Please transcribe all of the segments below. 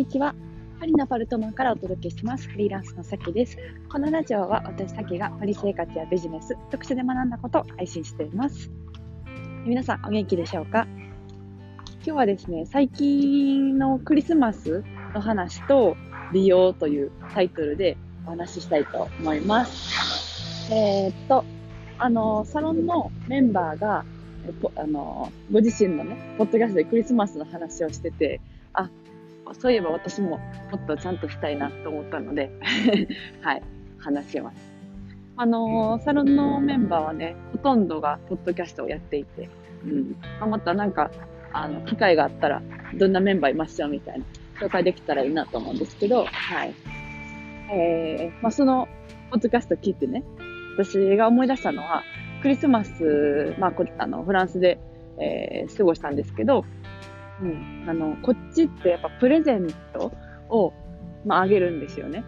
にちは。パリのパルトマンからお届けします。フリーランスのさきです。このラジオは私さきがパリ生活やビジネス、特殊で学んだことを配信しています。皆さんお元気でしょうか？今日はですね、最近のクリスマスの話と美容というタイトルでお話ししたいと思います。えー、っと、あの、サロンのメンバーが、あの、ご自身のね、ポッドキャストでクリスマスの話をしてて、あ、そういえば私ももっとちゃんとしたいなと思ったので はい、話します。あのー、サロンのメンバーはね、ほとんどがポッドキャストをやっていて、うん。まあ、またなんか、あの、機会があったら、どんなメンバーいますよみたいな、紹介できたらいいなと思うんですけど、はい。えー、まあ、その、ポッドキャスト聞いてね、私が思い出したのは、クリスマス、まあ、こあの、フランスで、えー、過ごしたんですけど、うん、あの、こっちってやっぱプレゼントを、まあ、げるんですよね。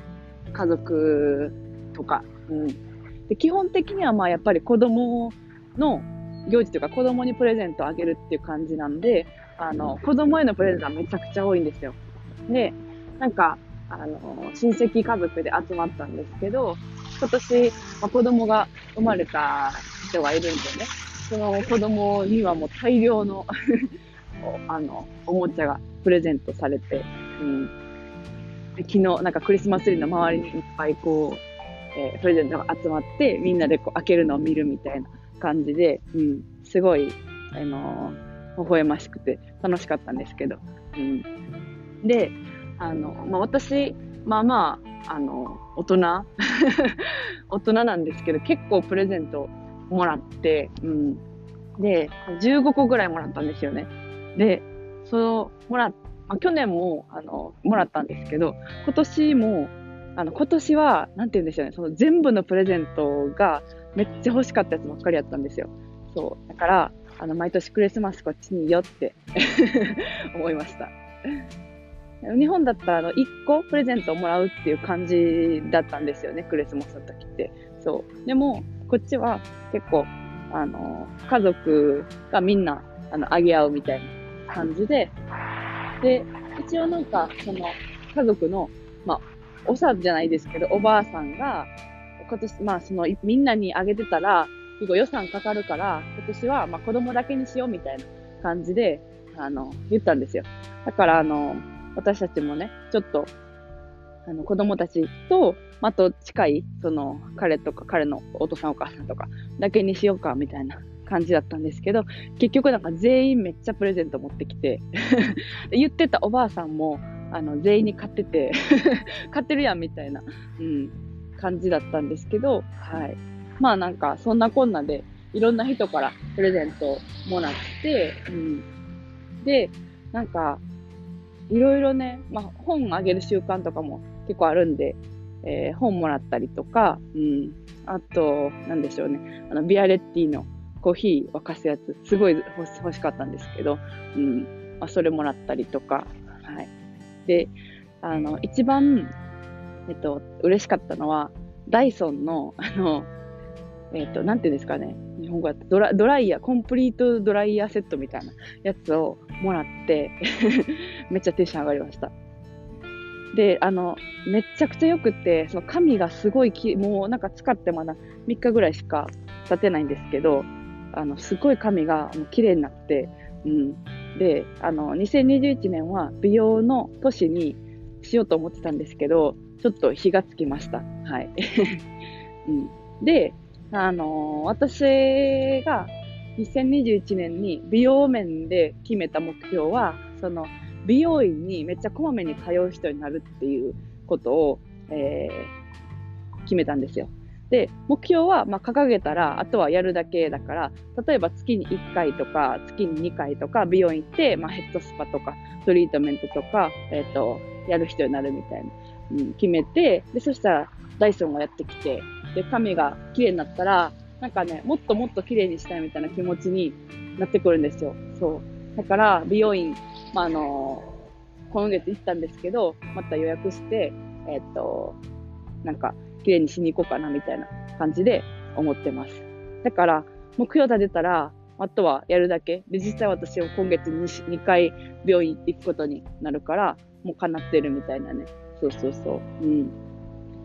家族とか。うん。で、基本的にはまあやっぱり子供の行事というか子供にプレゼントをあげるっていう感じなんで、あの、子供へのプレゼントはめちゃくちゃ多いんですよ。で、なんか、あの、親戚家族で集まったんですけど、今年、まあ、子供が生まれた人がいるんでね、その子供にはもう大量のあの、おもちゃがプレゼントされて、うん。で昨日、なんかクリスマスツリーの周りにいっぱいこう、えー、プレゼントが集まって、みんなでこう開けるのを見るみたいな感じで、うん、すごい、あのー、微笑ましくて楽しかったんですけど、うん。で、あの、まあ、私、まあまあ、あの、大人 大人なんですけど、結構プレゼントもらって、うん。で、15個ぐらいもらったんですよね。で、その、もら、まあ、去年も、あの、もらったんですけど、今年も、あの、今年は、なんて言うんでしょうね、その全部のプレゼントがめっちゃ欲しかったやつばっかりやったんですよ。そう。だから、あの、毎年クリスマスこっちにいいよって 思いました。日本だったら、あの、1個プレゼントをもらうっていう感じだったんですよね、クリスマスの時って。そう。でも、こっちは結構、あの、家族がみんな、あの、あげ合うみたいな感じで、で、一応なんか、その、家族の、まあ、おさじゃないですけど、おばあさんが、今年、まあ、その、みんなにあげてたら、結構予算かかるから、今年は、まあ、子供だけにしようみたいな感じで、あの、言ったんですよ。だから、あの、私たちもね、ちょっと、あの、子供たちと、あと近い、その、彼とか、彼のお父さんお母さんとか、だけにしようか、みたいな感じだったんですけど、結局なんか全員めっちゃプレゼント持ってきて 言ってたおばあさんも、あの、全員に買ってて 買ってるやんみたいな、うん、感じだったんですけど、はい。まあなんか、そんなこんなで、いろんな人からプレゼントもらって、うん。で、なんか、いろいろね、まあ本あげる習慣とかも結構あるんで、えー、本もらったりとか、うん。あと、なんでしょうね。あの、ビアレッティのコーヒー沸かすやつ、すごい欲しかったんですけど、うん、まあ、それもらったりとか、はい。で、あの、一番、えっと、嬉しかったのは、ダイソンの、あの、えっと、なんていうんですかね、日本語だとドラドライヤー、コンプリートドライヤーセットみたいなやつをもらって めっちゃテンション上がりました。で、あの、めっちゃくちゃ良くて、その髪がすごいき、もうなんか使ってまだ3日ぐらいしか経てないんですけど、あの、すごい髪が綺麗になって、うん。で、あの、2021年は美容の年にしようと思ってたんですけど、ちょっと火がつきました。はい。うん、で、あの私が2021年に美容面で決めた目標は、その、美容院にめっちゃこまめに通う人になるっていうことを、えー、決めたんですよ。で、目標は、ま掲げたら、あとはやるだけだから、例えば月に1回とか、月に2回とか、美容院行って、まあ、ヘッドスパとか、トリートメントとか、えっ、ー、と、やる人になるみたいな、うん、決めて、で、そしたら、ダイソンがやってきて、で、髪が綺麗になったら、なんかね、もっともっと綺麗にしたいみたいな気持ちになってくるんですよ。そう。だから、美容院、まあ、あの今月行ったんですけど、また予約して、えっ、ー、と、なんか、綺麗にしに行こうかなみたいな感じで思ってます。だから、目標立てたら、あとはやるだけ。で、実際私は今月 2, 2回病院行くことになるから、もう叶ってるみたいなね。そうそうそう。うん。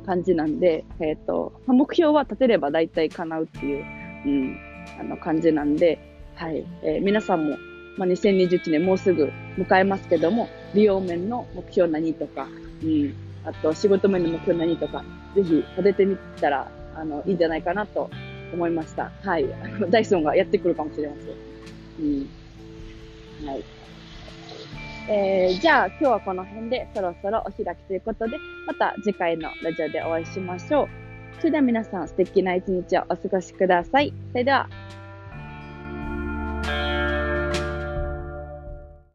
感じなんで、えっ、ー、と、目標は立てれば大体叶うっていう、うん、あの感じなんで、はい。えー、皆さんも、まあ、2021年もうすぐ迎えますけども、利用面の目標何とか、うん、あと仕事面の目標何とか、ぜひ立ててみたら、あの、いいんじゃないかなと思いました。はい。ダイソンがやってくるかもしれません。うん。はい。えー、じゃあ今日はこの辺でそろそろお開きということで、また次回のラジオでお会いしましょう。それでは皆さん素敵な一日をお過ごしください。それでは。